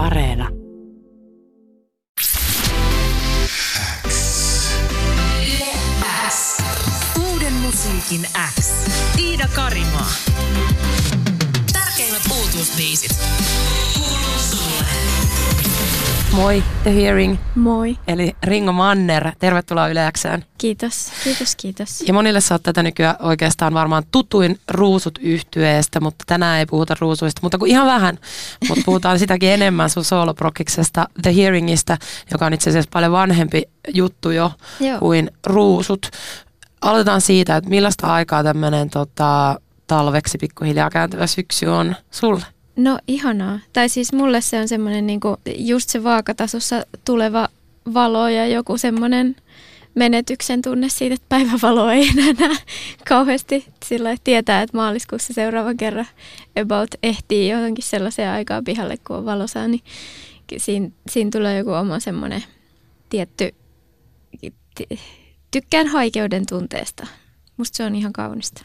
Areena. Moi, The Hearing, Moi. eli Ringo Manner. Tervetuloa Yleäksään. Kiitos, kiitos, kiitos. Ja monille sä oot tätä nykyään oikeastaan varmaan tutuin ruusut yhtyeestä, mutta tänään ei puhuta ruusuista, mutta kuin ihan vähän. Mutta puhutaan sitäkin enemmän sun sooloprokiksesta The Hearingista, joka on itse asiassa paljon vanhempi juttu jo Joo. kuin ruusut. Aloitetaan siitä, että millaista aikaa tämmöinen tota, talveksi pikkuhiljaa kääntyvä syksy on sulle? No ihanaa. Tai siis mulle se on semmoinen niinku, just se vaakatasossa tuleva valo ja joku semmoinen menetyksen tunne siitä, että päivävaloa ei enää näe kauheasti. Sillä tietää, että maaliskuussa seuraavan kerran about ehtii johonkin sellaiseen aikaan pihalle, kun on valosaa, niin siinä, siinä tulee joku oma semmoinen tietty, ti- tykkään haikeuden tunteesta. Musta se on ihan kaunista.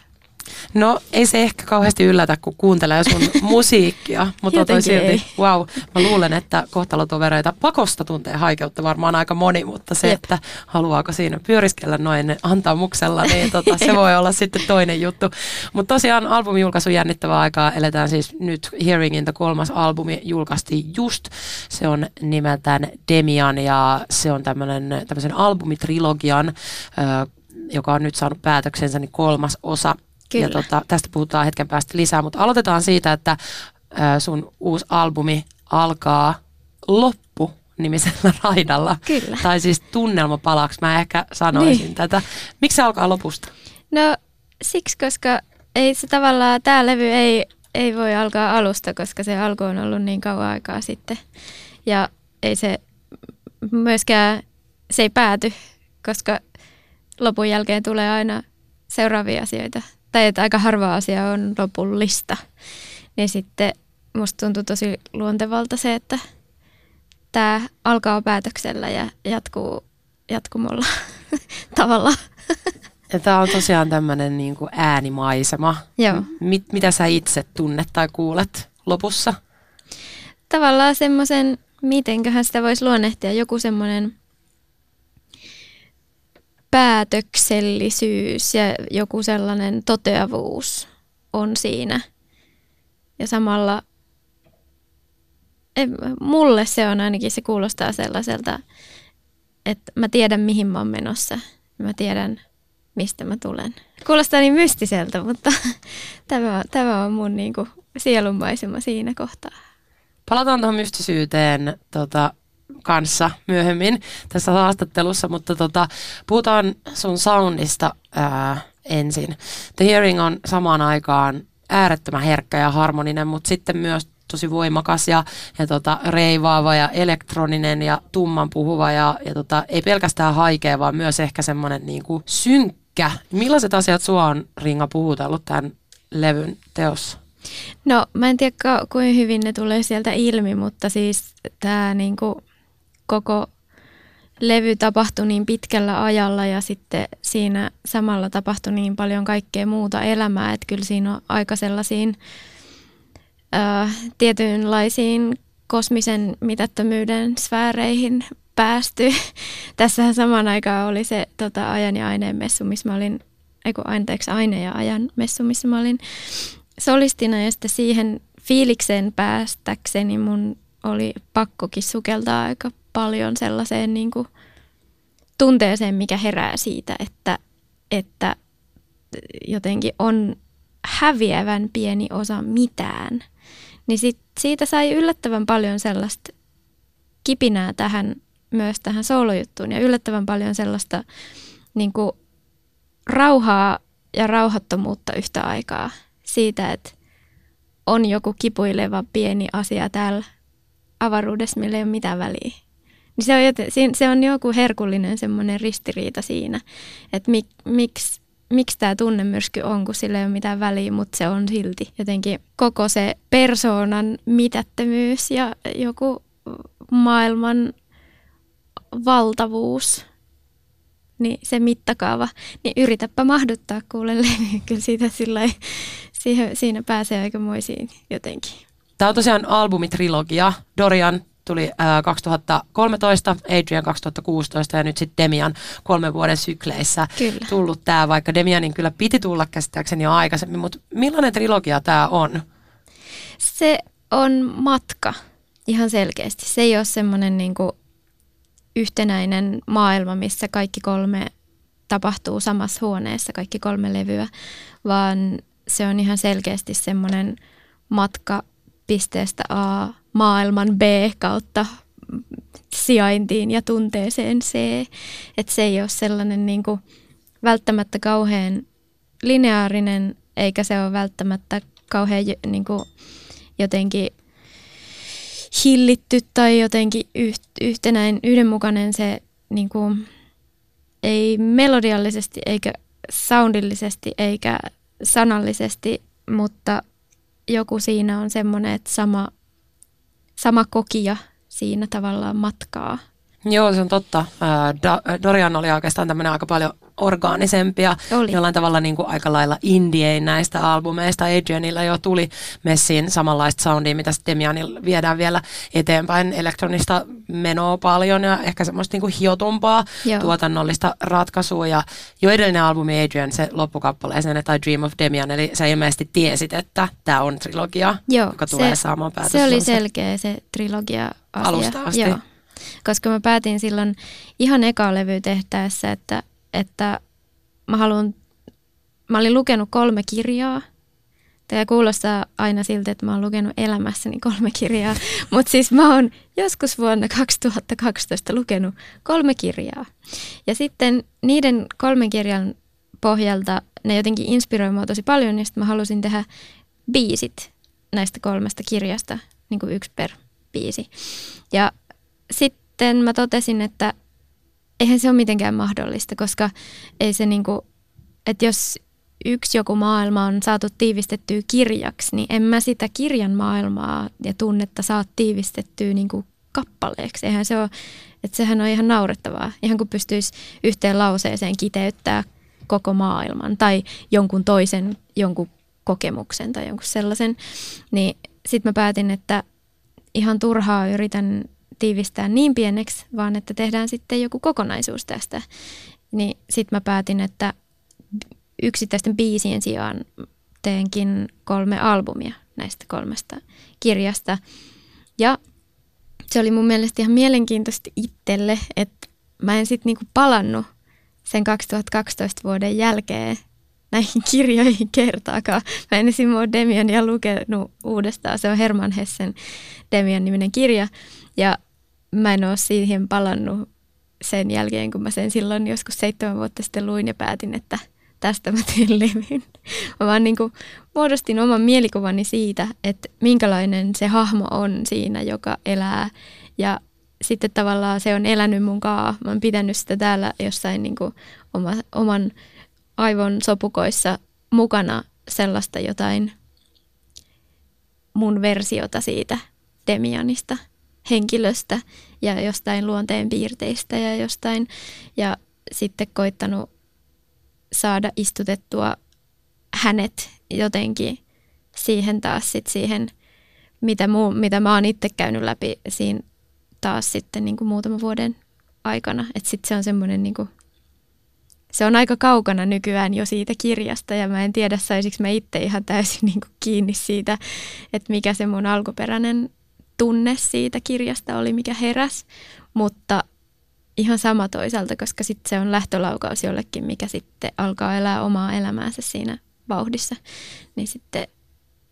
No ei se ehkä kauheasti yllätä, kun kuuntelee sun musiikkia, mutta toi Jotenkin silti, ei. wow, mä luulen, että kohtalotovereita pakosta tuntee haikeutta varmaan aika moni, mutta se, Jep. että haluaako siinä pyöriskellä noin antamuksella, niin tota, se voi olla sitten toinen juttu. Mutta tosiaan albumin julkaisu jännittävää aikaa eletään siis nyt Hearingin the kolmas albumi julkaistiin just. Se on nimeltään Demian ja se on tämmönen, tämmöisen albumitrilogian, ö, joka on nyt saanut päätöksensä, niin kolmas osa. Ja Kyllä. tota, tästä puhutaan hetken päästä lisää, mutta aloitetaan siitä, että sun uusi albumi alkaa loppu nimisellä raidalla. Kyllä. Tai siis tunnelmapalaksi, mä ehkä sanoisin Niin. tätä. Miksi se alkaa lopusta? No siksi, koska ei se tavallaan, tämä levy ei, ei voi alkaa alusta, koska se alku on ollut niin kauan aikaa sitten. Ja ei se myöskään, se ei pääty, koska lopun jälkeen tulee aina seuraavia asioita. Tai että aika harva asia on lopullista. Niin sitten musta tuntuu tosi luontevalta se, että tämä alkaa päätöksellä ja jatkuu jatkumolla tavallaan. Ja tää on tosiaan tämmönen niinku äänimaisema. Joo. Mit, mitä sä itse tunnet tai kuulet lopussa? tavallaan semmoisen, mitenköhän sitä voisi luonnehtia, joku semmoinen päätöksellisyys ja joku sellainen toteavuus on siinä. Ja samalla mulle se on ainakin, se kuulostaa sellaiselta, että mä tiedän mihin mä oon menossa. Mä tiedän mistä mä tulen. Kuulostaa niin mystiseltä, mutta tämä, tämä on mun niinku sielunmaisema siinä kohtaa. Palataan tuohon mystisyyteen tota, kanssa myöhemmin tässä haastattelussa, mutta tota, puhutaan sun soundista ää, ensin. The Hearing on samaan aikaan äärettömän herkkä ja harmoninen, mutta sitten myös tosi voimakas ja, ja tota, reivaava ja elektroninen ja tumman puhuva ja, ja tota, ei pelkästään haikea, vaan myös ehkä semmoinen niinku synkkä. Millaiset asiat sua on Ringa puhutellut tämän levyn teossa? No mä en tiedä ka- kuinka hyvin ne tulee sieltä ilmi, mutta siis tämä niinku koko levy tapahtui niin pitkällä ajalla ja sitten siinä samalla tapahtui niin paljon kaikkea muuta elämää, että kyllä siinä on aika sellaisiin äh, tietynlaisiin kosmisen mitättömyyden sfääreihin päästy. Tässähän samaan aikaan oli se tota, ajan ja aineen messu, missä mä olin, eiku, anteeksi, aine ja ajan messu, missä mä olin solistina ja sitten siihen fiilikseen päästäkseni mun oli pakkokin sukeltaa aika paljon sellaiseen niin kuin tunteeseen, mikä herää siitä, että, että jotenkin on häviävän pieni osa mitään. Niin sit, siitä sai yllättävän paljon sellaista kipinää tähän, myös tähän soolojuttuun ja yllättävän paljon sellaista niin kuin rauhaa ja rauhattomuutta yhtä aikaa siitä, että on joku kipuileva pieni asia täällä avaruudessa, millä ei ole mitään väliä. Niin se, on joten, se on joku herkullinen semmoinen ristiriita siinä, että mik, miksi miksi tämä tunnemyrsky on, kun sillä ei ole mitään väliä, mutta se on silti jotenkin koko se persoonan mitättömyys ja joku maailman valtavuus, niin se mittakaava, niin yritäpä mahduttaa kuule levyyn. Kyllä siitä sillä siihen, siinä pääsee aikamoisiin jotenkin Tämä on tosiaan albumitrilogia. Dorian tuli ää, 2013, Adrian 2016 ja nyt sitten Demian kolmen vuoden sykleissä Kyllä. tullut tämä, vaikka Demianin kyllä piti tulla käsittääkseni jo aikaisemmin, mutta millainen trilogia tämä on? Se on matka ihan selkeästi. Se ei ole semmoinen niin yhtenäinen maailma, missä kaikki kolme tapahtuu samassa huoneessa, kaikki kolme levyä, vaan se on ihan selkeästi semmoinen matka pisteestä A maailman B kautta sijaintiin ja tunteeseen C. Että se ei ole sellainen niin kuin välttämättä kauhean lineaarinen, eikä se ole välttämättä kauhean niin kuin jotenkin hillitty tai jotenkin yht, yhtenäin, yhdenmukainen se niin kuin, ei melodiallisesti eikä soundillisesti eikä sanallisesti, mutta joku siinä on semmoinen, että sama, sama kokija siinä tavallaan matkaa. Joo, se on totta. Dorian oli oikeastaan tämmöinen aika paljon orgaanisempi ja Oli. jollain tavalla niin kuin aika lailla indiein näistä albumeista. Adrianilla jo tuli messiin samanlaista soundia, mitä Demianilla viedään vielä eteenpäin. Elektronista menoa paljon ja ehkä semmoista niin kuin hiotumpaa Joo. tuotannollista ratkaisua. Ja jo edellinen albumi Adrian, se loppukappaleeseen, tai Dream of Demian, eli sä ilmeisesti tiesit, että tämä on trilogia, Joo, joka tulee saamaan päätös. Se oli selkeä se trilogia asia. Alusta asti. Joo. Koska mä päätin silloin ihan eka levy tehtäessä, että, että mä haluan, mä olin lukenut kolme kirjaa. Tämä kuulostaa aina siltä, että mä oon lukenut elämässäni kolme kirjaa, mutta siis mä oon joskus vuonna 2012 lukenut kolme kirjaa. Ja sitten niiden kolmen kirjan pohjalta ne jotenkin inspiroi mua tosi paljon, ja sitten mä halusin tehdä biisit näistä kolmesta kirjasta, niin kuin yksi per biisi. Ja sitten mä totesin, että eihän se ole mitenkään mahdollista, koska ei se niinku, että jos yksi joku maailma on saatu tiivistettyä kirjaksi, niin en mä sitä kirjan maailmaa ja tunnetta saa tiivistettyä niinku kappaleeksi. Eihän se ole, että sehän on ihan naurettavaa. Ihan kun pystyisi yhteen lauseeseen kiteyttää koko maailman tai jonkun toisen, jonkun kokemuksen tai jonkun sellaisen, niin sitten mä päätin, että ihan turhaa yritän tiivistää niin pieneksi, vaan että tehdään sitten joku kokonaisuus tästä. Niin sitten mä päätin, että yksittäisten biisien sijaan teenkin kolme albumia näistä kolmesta kirjasta. Ja se oli mun mielestä ihan mielenkiintoista itselle, että mä en sitten niinku palannut sen 2012 vuoden jälkeen näihin kirjoihin kertaakaan. Mä en esim. ole Demiania lukenut uudestaan. Se on Herman Hessen Demian niminen kirja. Ja mä en ole siihen palannut sen jälkeen, kun mä sen silloin joskus seitsemän vuotta sitten luin ja päätin, että tästä mä teen levyn. Mä vaan niin kuin muodostin oman mielikuvani siitä, että minkälainen se hahmo on siinä, joka elää. Ja sitten tavallaan se on elänyt mun kaa. Mä oon pitänyt sitä täällä jossain niin kuin oma, oman aivon sopukoissa mukana sellaista jotain mun versiota siitä Demianista henkilöstä ja jostain luonteen piirteistä ja jostain. Ja sitten koittanut saada istutettua hänet jotenkin siihen taas sit siihen, mitä, muu, mitä mä oon itse käynyt läpi siinä taas sitten niin kuin muutaman vuoden aikana. Että sitten se on semmoinen niin kuin, se on aika kaukana nykyään jo siitä kirjasta ja mä en tiedä saisinko mä itse ihan täysin niin kuin kiinni siitä, että mikä se mun alkuperäinen tunne siitä kirjasta oli, mikä heräs, mutta ihan sama toisaalta, koska sitten se on lähtölaukaus jollekin, mikä sitten alkaa elää omaa elämäänsä siinä vauhdissa, niin sitten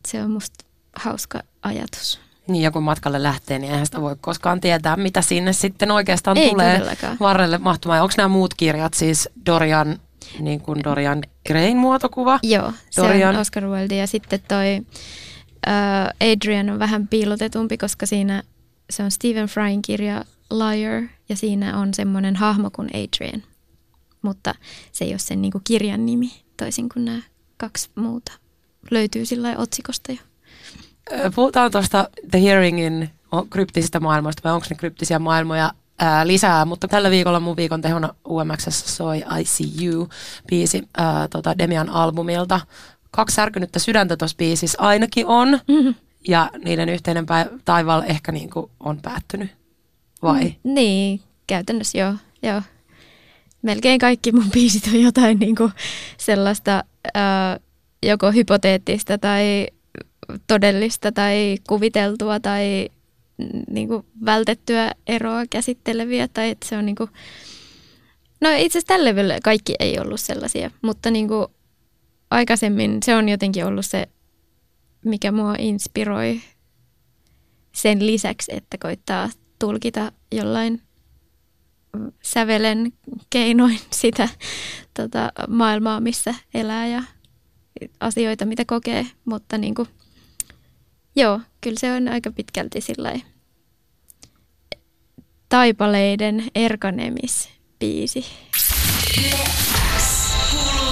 se on musta hauska ajatus. Niin, ja kun matkalle lähtee, niin eihän sitä voi koskaan tietää, mitä sinne sitten oikeastaan Ei tulee todellakaan. varrelle mahtumaan. Onko nämä muut kirjat siis Dorian, niin kuin Dorian Grain muotokuva? Joo, se Dorian. on Oscar Wilde ja sitten toi uh, Adrian on vähän piilotetumpi, koska siinä se on Stephen Fryin kirja Liar ja siinä on semmoinen hahmo kuin Adrian, mutta se ei ole sen niinku kirjan nimi toisin kuin nämä kaksi muuta. Löytyy sillä otsikosta jo. Puhutaan tuosta The Hearingin kryptisistä maailmoista, vai onko ne kryptisiä maailmoja ää, lisää, mutta tällä viikolla mun viikon tehona UMXssä soi I See You-biisi ää, tota Demian albumilta. Kaksi särkynyttä sydäntä tuossa biisissä ainakin on. Mm-hmm. ja niiden yhteinen päiv- taival ehkä niin kuin on päättynyt? Vai? Mm, niin, käytännössä joo, joo. Melkein kaikki mun biisit on jotain niin kuin sellaista ää, joko hypoteettista tai todellista tai kuviteltua tai niin kuin vältettyä eroa käsitteleviä. Tai että se on niin kuin, no itse asiassa tällä levyllä kaikki ei ollut sellaisia, mutta niin kuin aikaisemmin se on jotenkin ollut se, mikä mua inspiroi sen lisäksi, että koittaa tulkita jollain sävelen keinoin sitä tota, maailmaa, missä elää ja asioita, mitä kokee. Mutta niin kuin, joo, kyllä se on aika pitkälti sillä taipaleiden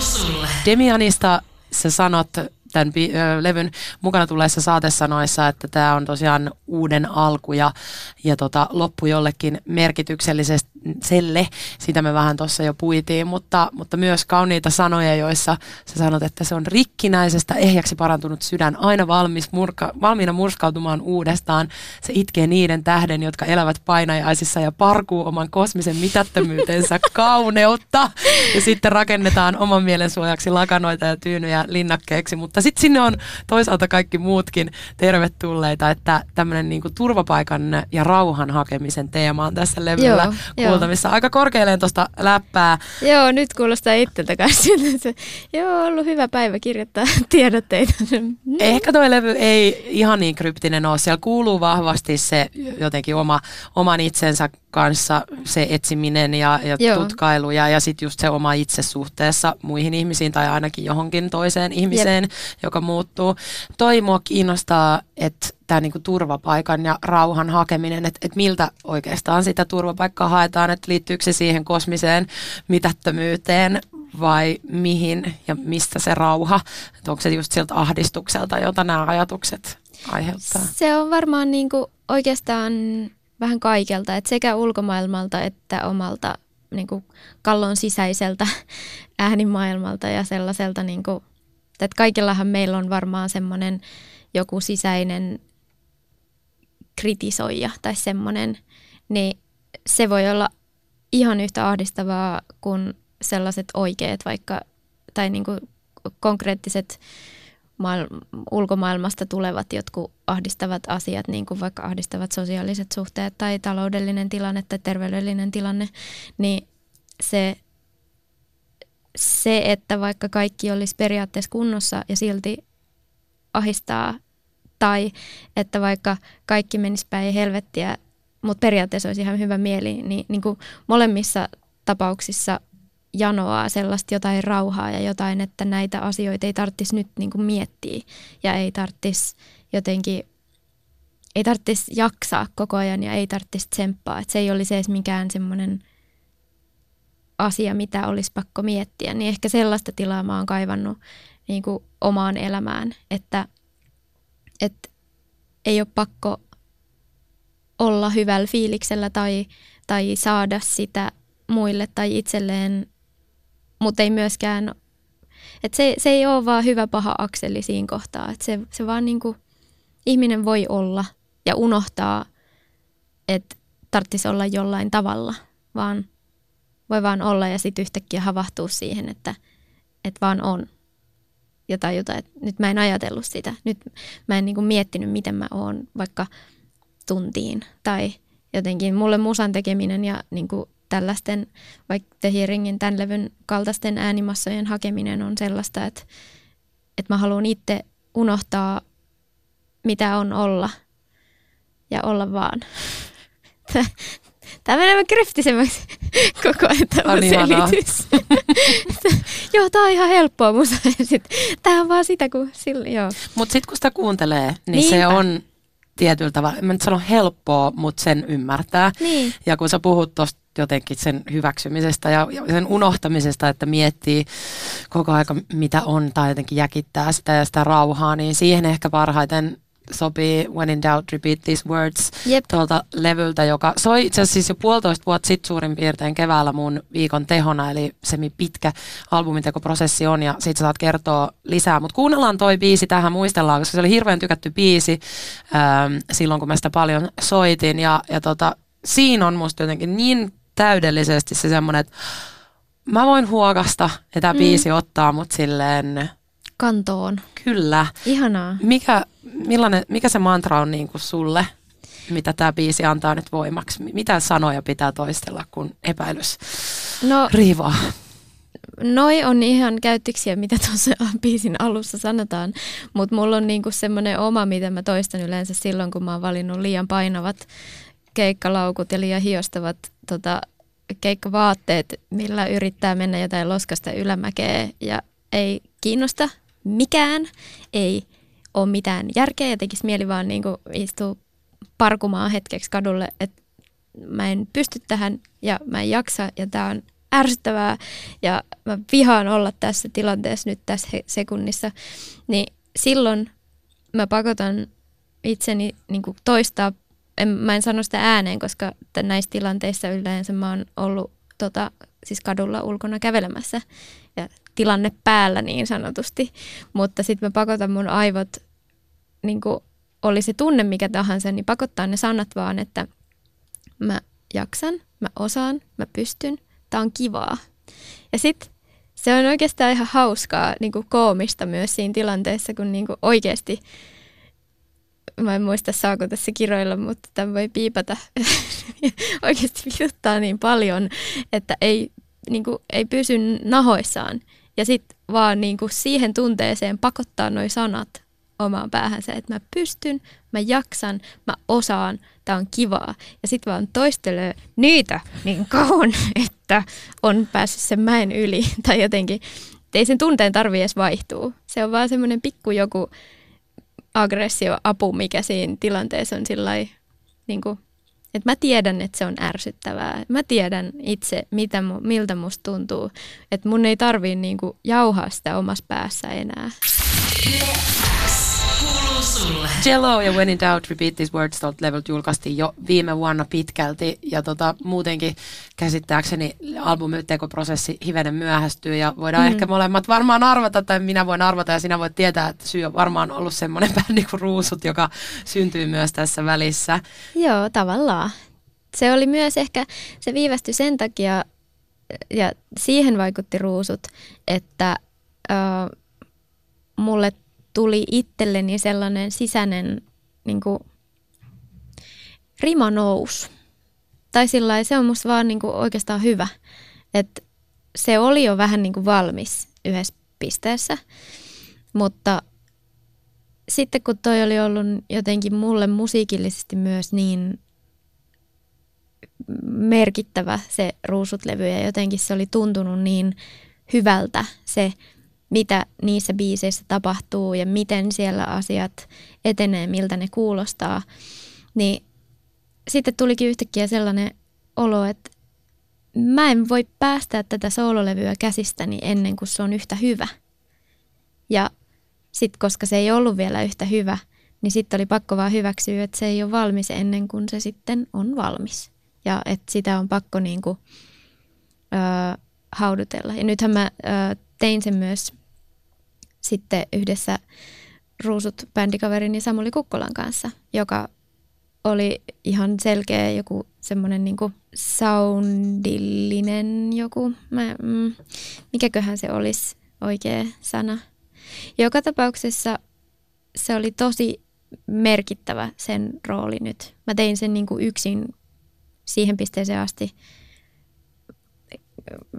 sulle. Demianista sä sanot tämän bi- levyn mukana tulleissa saatesanoissa, että tämä on tosiaan uuden alku ja, ja tota, loppu jollekin merkitykselliselle. Sitä me vähän tuossa jo puitiin, mutta, mutta myös kauniita sanoja, joissa sä sanot, että se on rikkinäisestä, ehjäksi parantunut sydän, aina valmis murka, valmiina murskautumaan uudestaan. Se itkee niiden tähden, jotka elävät painajaisissa ja parkuu oman kosmisen mitättömyytensä kauneutta. Ja sitten rakennetaan oman mielen suojaksi lakanoita ja tyynyjä linnakkeeksi, mutta sitten sinne on toisaalta kaikki muutkin tervetulleita, että tämmöinen niinku turvapaikan ja rauhan hakemisen teema on tässä levyllä joo. Kuultavissa. Aika korkealleen tuosta läppää. Joo, nyt kuulostaa itseltä kanssa siltä, joo, ollut hyvä päivä kirjoittaa tiedotteita. Ehkä toi levy ei ihan niin kryptinen ole. Siellä kuuluu vahvasti se jotenkin oma, oman itsensä kanssa se etsiminen ja, ja Joo. tutkailu ja, ja sitten just se oma itse suhteessa muihin ihmisiin tai ainakin johonkin toiseen ihmiseen, joka muuttuu. Toi mua kiinnostaa, että tämä niinku turvapaikan ja rauhan hakeminen, että et miltä oikeastaan sitä turvapaikkaa haetaan, että liittyykö se siihen kosmiseen mitättömyyteen vai mihin ja mistä se rauha, että onko se just siltä ahdistukselta, jota nämä ajatukset aiheuttaa. Se on varmaan niin kuin oikeastaan vähän kaikelta, että sekä ulkomaailmalta että omalta niin kuin kallon sisäiseltä äänimaailmalta ja sellaiselta, niin kuin, että kaikillahan meillä on varmaan semmoinen joku sisäinen kritisoija tai semmoinen, niin se voi olla ihan yhtä ahdistavaa kuin sellaiset oikeat vaikka, tai niin kuin konkreettiset maail- ulkomaailmasta tulevat jotkut ahdistavat asiat, niin kuin vaikka ahdistavat sosiaaliset suhteet tai taloudellinen tilanne tai terveydellinen tilanne, niin se, se, että vaikka kaikki olisi periaatteessa kunnossa ja silti ahistaa, tai että vaikka kaikki menisi päin helvettiä, mutta periaatteessa olisi ihan hyvä mieli, niin, niin kuin molemmissa tapauksissa janoaa sellaista jotain rauhaa ja jotain, että näitä asioita ei tarvitsisi nyt niin kuin miettiä ja ei tarvitsisi jotenkin, ei tarvitsisi jaksaa koko ajan ja ei tarvitsisi tsemppaa. Että se ei olisi edes mikään semmoinen asia, mitä olisi pakko miettiä. Niin ehkä sellaista tilaa mä oon kaivannut niin kuin omaan elämään, että, että ei ole pakko olla hyvällä fiiliksellä tai, tai saada sitä muille tai itselleen, mutta ei myöskään, että se, se ei ole vaan hyvä paha akseli siinä kohtaa, että se, se vaan niin kuin, ihminen voi olla ja unohtaa, että tarvitsisi olla jollain tavalla, vaan voi vaan olla ja sitten yhtäkkiä havahtuu siihen, että, että vaan on. Jotain, jotain, että nyt mä en ajatellut sitä, nyt mä en niin kuin miettinyt, miten mä oon vaikka tuntiin tai jotenkin mulle musan tekeminen ja niin kuin tällaisten, vaikka The Hearingin tämän levyn kaltaisten äänimassojen hakeminen on sellaista, että, että mä haluan itse unohtaa, mitä on olla ja olla vaan. Tämä menee vähän kryptisemmäksi koko ajan tämä selitys. joo, tämä on ihan helppoa musa. Tämä on vaan sitä, kun sillä, joo. Mutta sitten kun sitä kuuntelee, niin se Niinpä. on tietyllä tavalla, mä nyt sanon helppoa, mutta sen ymmärtää. Niin. Ja kun sä puhut tuosta jotenkin sen hyväksymisestä ja sen unohtamisesta, että miettii koko aika mitä on tai jotenkin jäkittää sitä ja sitä rauhaa, niin siihen ehkä parhaiten sopii When in Doubt, Repeat These Words Jep. tuolta levyltä, joka soi itse asiassa siis jo puolitoista vuotta sitten suurin piirtein keväällä mun viikon tehona, eli semi pitkä albumintekoprosessi on ja siitä sä saat kertoa lisää. Mutta kuunnellaan toi biisi tähän, muistellaan, koska se oli hirveän tykätty biisi ähm, silloin, kun mä sitä paljon soitin ja, ja tota, siinä on musta jotenkin niin täydellisesti se semmoinen, että mä voin huokasta ja tämä mm. biisi ottaa mut silleen, Kantoon. kyllä. Ihanaa. Mikä, millainen, mikä se mantra on niin kuin sulle, mitä tämä biisi antaa nyt voimaksi? Mitä sanoja pitää toistella, kun epäilys No riivaa? noi on ihan käyttöksiä, mitä tuossa biisin alussa sanotaan, mutta mulla on niinku semmoinen oma, mitä mä toistan yleensä silloin, kun mä oon valinnut liian painavat keikkalaukut ja liian hiostavat tota, keikkavaatteet, millä yrittää mennä jotain loskasta ylämäkeä ja ei kiinnosta mikään, ei ole mitään järkeä ja tekisi mieli vaan niinku istua parkumaan hetkeksi kadulle, että mä en pysty tähän ja mä en jaksa ja tää on ärsyttävää ja mä vihaan olla tässä tilanteessa nyt tässä sekunnissa, niin silloin mä pakotan itseni niin toistaa, en, mä en sano sitä ääneen, koska näissä tilanteissa yleensä mä oon ollut tota, siis kadulla ulkona kävelemässä ja tilanne päällä niin sanotusti, mutta sitten mä pakotan mun aivot, niin kuin oli se tunne mikä tahansa, niin pakottaa ne sanat vaan, että mä jaksan, mä osaan, mä pystyn, tää on kivaa. Ja sitten se on oikeastaan ihan hauskaa, niin kuin koomista myös siinä tilanteessa, kun niin kuin oikeasti, mä en muista saako tässä kiroilla, mutta tämän voi piipata, oikeasti vituttaa niin paljon, että ei, niin kuin, ei pysy nahoissaan. Ja sitten vaan niin kuin siihen tunteeseen pakottaa nuo sanat omaan päähänsä, että mä pystyn, mä jaksan, mä osaan, tää on kivaa. Ja sitten vaan toistelee niitä niin kauan, että on päässyt sen mäen yli. Tai jotenkin, ei sen tunteen tarvi edes vaihtuu. Se on vaan semmoinen pikku joku aggressio apu, mikä siinä tilanteessa on sillä niin että mä tiedän, että se on ärsyttävää. Mä tiedän itse, mitä, miltä musta tuntuu. Että mun ei tarvii niinku jauhaa sitä omassa päässä enää. Sulle. Jello ja When in Doubt, Repeat These Words tuolta levyltä julkaistiin jo viime vuonna pitkälti ja tota, muutenkin käsittääkseni albumitekoprosessi hivenen myöhästyy ja voidaan mm. ehkä molemmat varmaan arvata tai minä voin arvata ja sinä voit tietää, että syy on varmaan ollut semmoinen bändi kuin Ruusut, joka syntyy myös tässä välissä. Joo, tavallaan. Se oli myös ehkä, se viivästyi sen takia, ja siihen vaikutti ruusut, että ö, mulle tuli itselleni sellainen sisäinen niin kuin, rimanous. Tai sillä se on musta vaan niin kuin, oikeastaan hyvä. Että se oli jo vähän niin kuin valmis yhdessä pisteessä, mutta sitten kun toi oli ollut jotenkin mulle musiikillisesti myös niin merkittävä se ruusutlevy ja jotenkin se oli tuntunut niin hyvältä se, mitä niissä biiseissä tapahtuu ja miten siellä asiat etenee, miltä ne kuulostaa, niin sitten tulikin yhtäkkiä sellainen olo, että mä en voi päästää tätä soololevyä käsistäni ennen kuin se on yhtä hyvä. Ja sitten koska se ei ollut vielä yhtä hyvä, niin sitten oli pakko vaan hyväksyä, että se ei ole valmis ennen kuin se sitten on valmis. Ja että sitä on pakko niinku, ö, haudutella. Ja nythän mä ö, tein sen myös sitten yhdessä Ruusut bändikaverini Samuli Kukkolan kanssa, joka oli ihan selkeä joku semmoinen niinku soundillinen joku, mä, mm, mikäköhän se olisi oikea sana. Joka tapauksessa se oli tosi merkittävä sen rooli nyt. Mä tein sen niinku yksin siihen pisteeseen asti,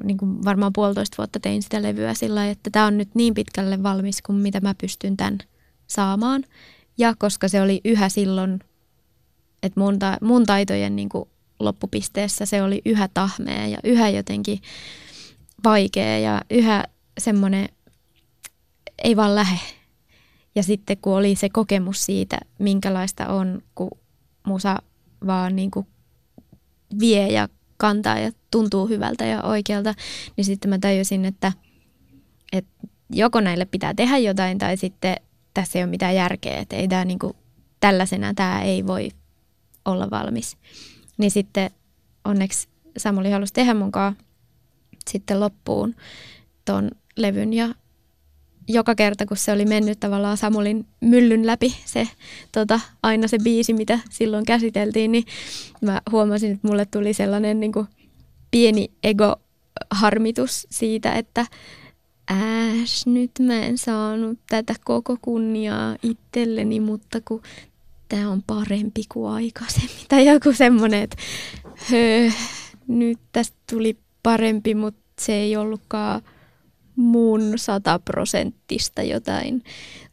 niin kuin varmaan puolitoista vuotta tein sitä levyä sillä että tämä on nyt niin pitkälle valmis kuin mitä mä pystyn tämän saamaan. Ja koska se oli yhä silloin, että mun, ta- mun taitojen niin kuin loppupisteessä se oli yhä tahmea ja yhä jotenkin vaikea ja yhä semmoinen ei vaan lähe. Ja sitten kun oli se kokemus siitä, minkälaista on, kun musa vaan niin kuin vie ja kantaa ja tuntuu hyvältä ja oikealta, niin sitten mä tajusin, että, että joko näille pitää tehdä jotain tai sitten tässä ei ole mitään järkeä, että ei tämä niinku tällaisena tämä ei voi olla valmis. Niin sitten onneksi Samuli halusi tehdä mukaan sitten loppuun ton levyn ja joka kerta, kun se oli mennyt tavallaan Samulin myllyn läpi, se tota, aina se biisi, mitä silloin käsiteltiin, niin mä huomasin, että mulle tuli sellainen niin kuin pieni ego-harmitus siitä, että Äs, nyt mä en saanut tätä koko kunniaa itselleni, mutta kun tämä on parempi kuin aikaisemmin. Tai joku semmoinen, että nyt tästä tuli parempi, mutta se ei ollutkaan mun sataprosenttista jotain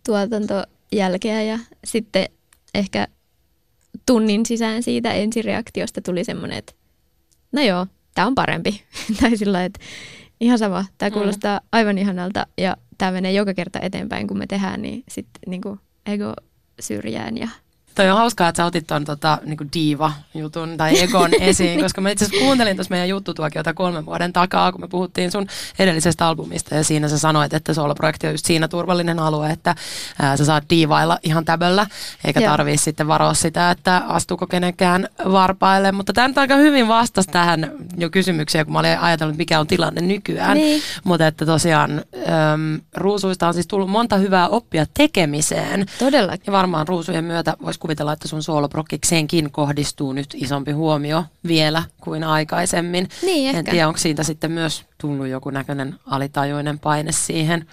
tuotantojälkeä. Ja sitten ehkä tunnin sisään siitä ensireaktiosta tuli semmoinen, että no joo, tämä on parempi. tai sillä että ihan sama, tämä mm. kuulostaa aivan ihanalta ja tämä menee joka kerta eteenpäin, kun me tehdään, niin sitten niin ego syrjään ja Toi on hauskaa, että sä otit ton tota, niinku diiva-jutun tai Egon esiin, koska mä itse asiassa kuuntelin tuossa meidän juttutuokiota kolmen vuoden takaa, kun me puhuttiin sun edellisestä albumista ja siinä sä sanoit, että soloprojekti on just siinä turvallinen alue, että ää, sä saat diivailla ihan täböllä, eikä tarvii sitten varoa sitä, että astuuko kenenkään varpaille, mutta tämä nyt aika hyvin vastasi tähän jo kysymykseen, kun mä olin ajatellut, mikä on tilanne nykyään, niin. mutta että tosiaan äm, ruusuista on siis tullut monta hyvää oppia tekemiseen. Todella. Ja varmaan ruusujen myötä voisi kuvitella, että sun sooloprokkikseenkin kohdistuu nyt isompi huomio vielä kuin aikaisemmin. Niin, ehkä. En tiedä, onko siitä sitten myös tullut joku näköinen alitajuinen paine siihen.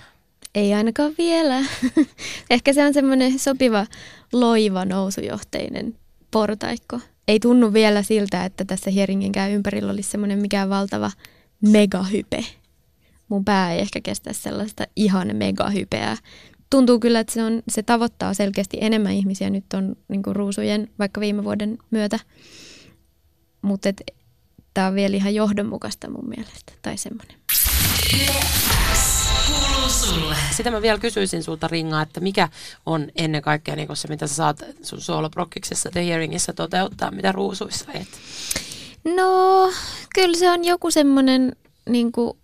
Ei ainakaan vielä. ehkä se on semmoinen sopiva loiva nousujohteinen portaikko. Ei tunnu vielä siltä, että tässä Hieringenkään ympärillä olisi semmoinen mikään valtava megahype. Mun pää ei ehkä kestä sellaista ihan megahypeä, tuntuu kyllä, että se, on, se tavoittaa selkeästi enemmän ihmisiä nyt on niin ruusujen vaikka viime vuoden myötä. Mutta tämä on vielä ihan johdonmukaista mun mielestä, tai semmoinen. Sitä mä vielä kysyisin sulta Ringaa, että mikä on ennen kaikkea niin se, mitä sä saat sun sooloprokkiksessa The Hearingissä toteuttaa, mitä ruusuissa et? No, kyllä se on joku semmoinen, niin kuin,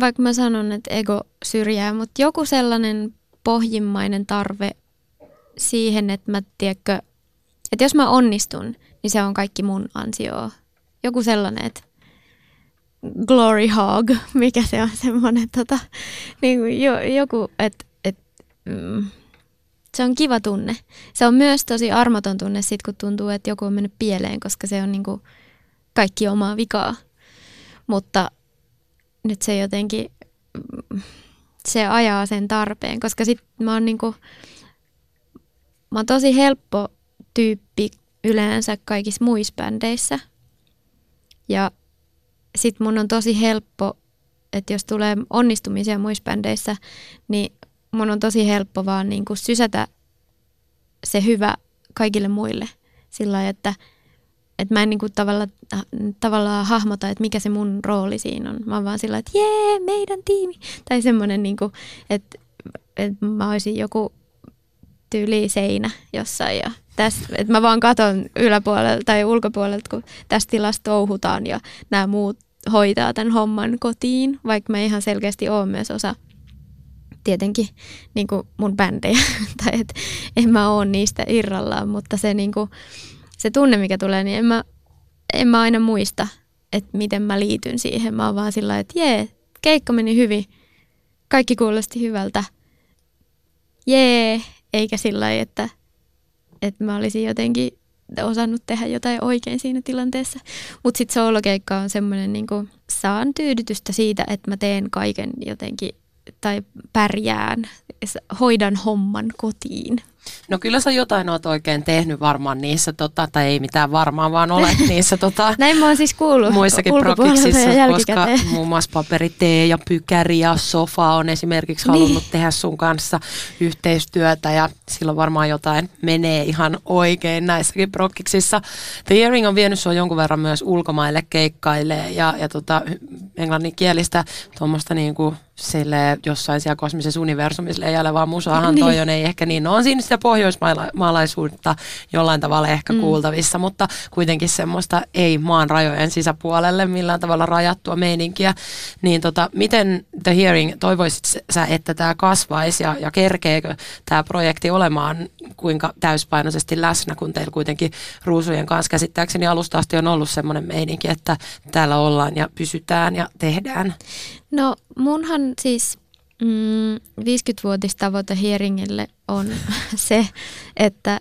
vaikka mä sanon, että ego syrjää, mutta joku sellainen pohjimmainen tarve siihen, että mä tiedätkö, että jos mä onnistun, niin se on kaikki mun ansio. Joku sellainen, että glory hog, mikä se on semmoinen, tota, niin kuin jo, joku, että et, mm, se on kiva tunne. Se on myös tosi armoton tunne sit, kun tuntuu, että joku on mennyt pieleen, koska se on niin kuin kaikki omaa vikaa. Mutta nyt se jotenkin, mm, se ajaa sen tarpeen, koska sit mä niinku, mä oon tosi helppo tyyppi yleensä kaikissa muissa bändeissä. Ja sit mun on tosi helppo, että jos tulee onnistumisia muissa bändeissä, niin mun on tosi helppo vaan niinku sysätä se hyvä kaikille muille. Sillä että että mä en niinku tavalla, tavallaan hahmota, että mikä se mun rooli siinä on. Mä oon vaan sillä, että jee, meidän tiimi. Tai semmoinen, niinku, että, että mä olisin joku tyyli seinä jossain ja että mä vaan katon yläpuolelta tai ulkopuolelta, kun tässä tilassa touhutaan ja nämä muut hoitaa tämän homman kotiin, vaikka mä ihan selkeästi oon myös osa tietenkin niin kuin mun bändejä, tai että en mä oo niistä irrallaan, mutta se niin kuin, se tunne, mikä tulee, niin en mä, en mä aina muista, että miten mä liityn siihen. Mä oon vaan sillä että jee, keikka meni hyvin. Kaikki kuulosti hyvältä. Jee, eikä sillä että, että mä olisin jotenkin osannut tehdä jotain oikein siinä tilanteessa. Mutta sitten soolokeikka on semmoinen, niin saan tyydytystä siitä, että mä teen kaiken jotenkin tai pärjään, hoidan homman kotiin. No kyllä sä jotain oot oikein tehnyt varmaan niissä, tota, tai ei mitään varmaan, vaan olet niissä tota, Näin mä oon siis kuullut muissakin prokiksissa, koska muun muassa paperi, tee ja pykäri ja sofa on esimerkiksi niin. halunnut tehdä sun kanssa yhteistyötä ja silloin varmaan jotain menee ihan oikein näissäkin prokiksissa. The Hearing on vienyt sua jonkun verran myös ulkomaille keikkailee ja, ja tota, englanninkielistä tuommoista niin kuin sille jossain siellä kosmisessa universumissa leijailevaa musaahan niin. toi on, ei ehkä niin. No on siinä sitä pohjoismaalaisuutta jollain tavalla ehkä mm. kuultavissa, mutta kuitenkin semmoista ei maan rajojen sisäpuolelle millään tavalla rajattua meininkiä. Niin tota, miten The Hearing, toivoisit sä, että tämä kasvaisi ja, ja kerkeekö tämä projekti olemaan kuinka täyspainoisesti läsnä, kun teillä kuitenkin ruusujen kanssa käsittääkseni alusta asti on ollut semmoinen meininki, että täällä ollaan ja pysytään ja tehdään? No munhan siis mm, 50-vuotistavoite Hieringille on se, että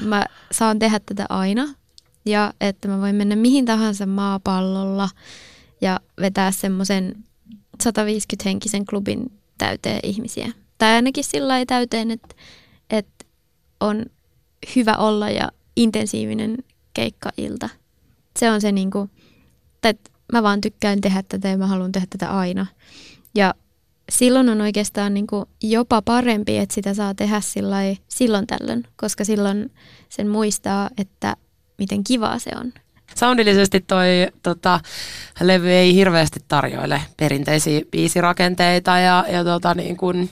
mä saan tehdä tätä aina ja että mä voin mennä mihin tahansa maapallolla ja vetää semmoisen 150-henkisen klubin täyteen ihmisiä. Tai ainakin sillä täyteen, että on hyvä olla ja intensiivinen keikkailta. Se on se niinku, että mä vaan tykkään tehdä tätä ja mä haluan tehdä tätä aina. Ja silloin on oikeastaan niinku jopa parempi, että sitä saa tehdä silloin tällöin, koska silloin sen muistaa, että miten kivaa se on. Soundillisesti toi tota, levy ei hirveästi tarjoile perinteisiä biisirakenteita ja, ja tota, niin kun,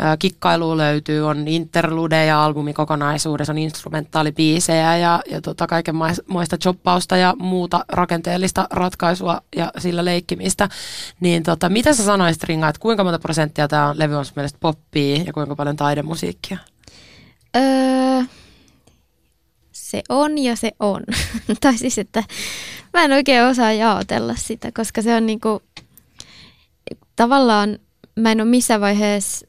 ä, kikkailu löytyy, on interludeja albumikokonaisuudessa, on instrumentaalibiisejä ja, ja tota, kaikenmoista choppausta ja muuta rakenteellista ratkaisua ja sillä leikkimistä. Niin tota, mitä sä sanoisit Ringa, että kuinka monta prosenttia tämä levy on mielestä poppia ja kuinka paljon taidemusiikkia? Öö, se on ja se on. tai siis, että mä en oikein osaa jaotella sitä, koska se on niinku, tavallaan mä en ole missään vaiheessa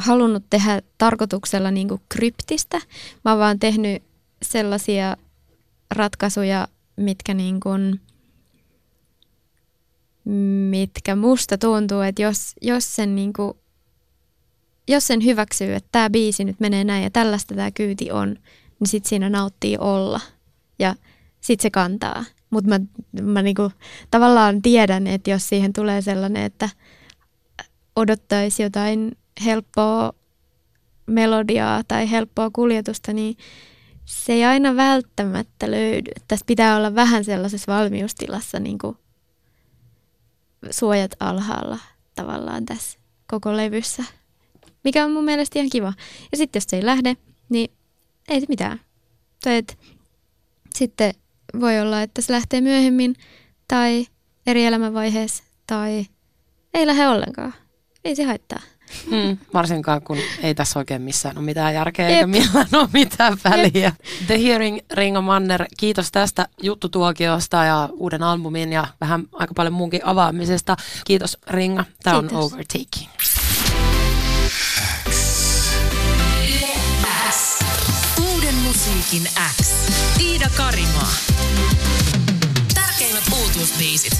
halunnut tehdä tarkoituksella niinku kryptistä. Mä oon vaan tehnyt sellaisia ratkaisuja, mitkä niinku, mitkä musta tuntuu, että jos, jos sen niinku, jos sen hyväksyy, että tämä biisi nyt menee näin ja tällaista tämä kyyti on, niin sit siinä nauttii olla ja sit se kantaa. Mutta mä, mä niinku, tavallaan tiedän, että jos siihen tulee sellainen, että odottaisi jotain helppoa melodiaa tai helppoa kuljetusta, niin se ei aina välttämättä löydy. Tässä pitää olla vähän sellaisessa valmiustilassa niin kuin suojat alhaalla tavallaan tässä koko levyssä, mikä on mun mielestä ihan kiva. Ja sitten jos se ei lähde, niin ei se mitään. Tai et, sitten voi olla, että se lähtee myöhemmin tai eri elämänvaiheessa tai ei lähde ollenkaan. Ei se haittaa. Hmm, varsinkaan kun ei tässä oikein missään ole mitään järkeä Jep. eikä millään ole mitään väliä. Jep. The Hearing Ringo Manner, kiitos tästä juttutuokiosta ja uuden albumin ja vähän aika paljon muunkin avaamisesta. Kiitos Ringa, tämä on Overtaking. Energin X. Tiida Karimaa. Tärkeimmät uutuusbiisit.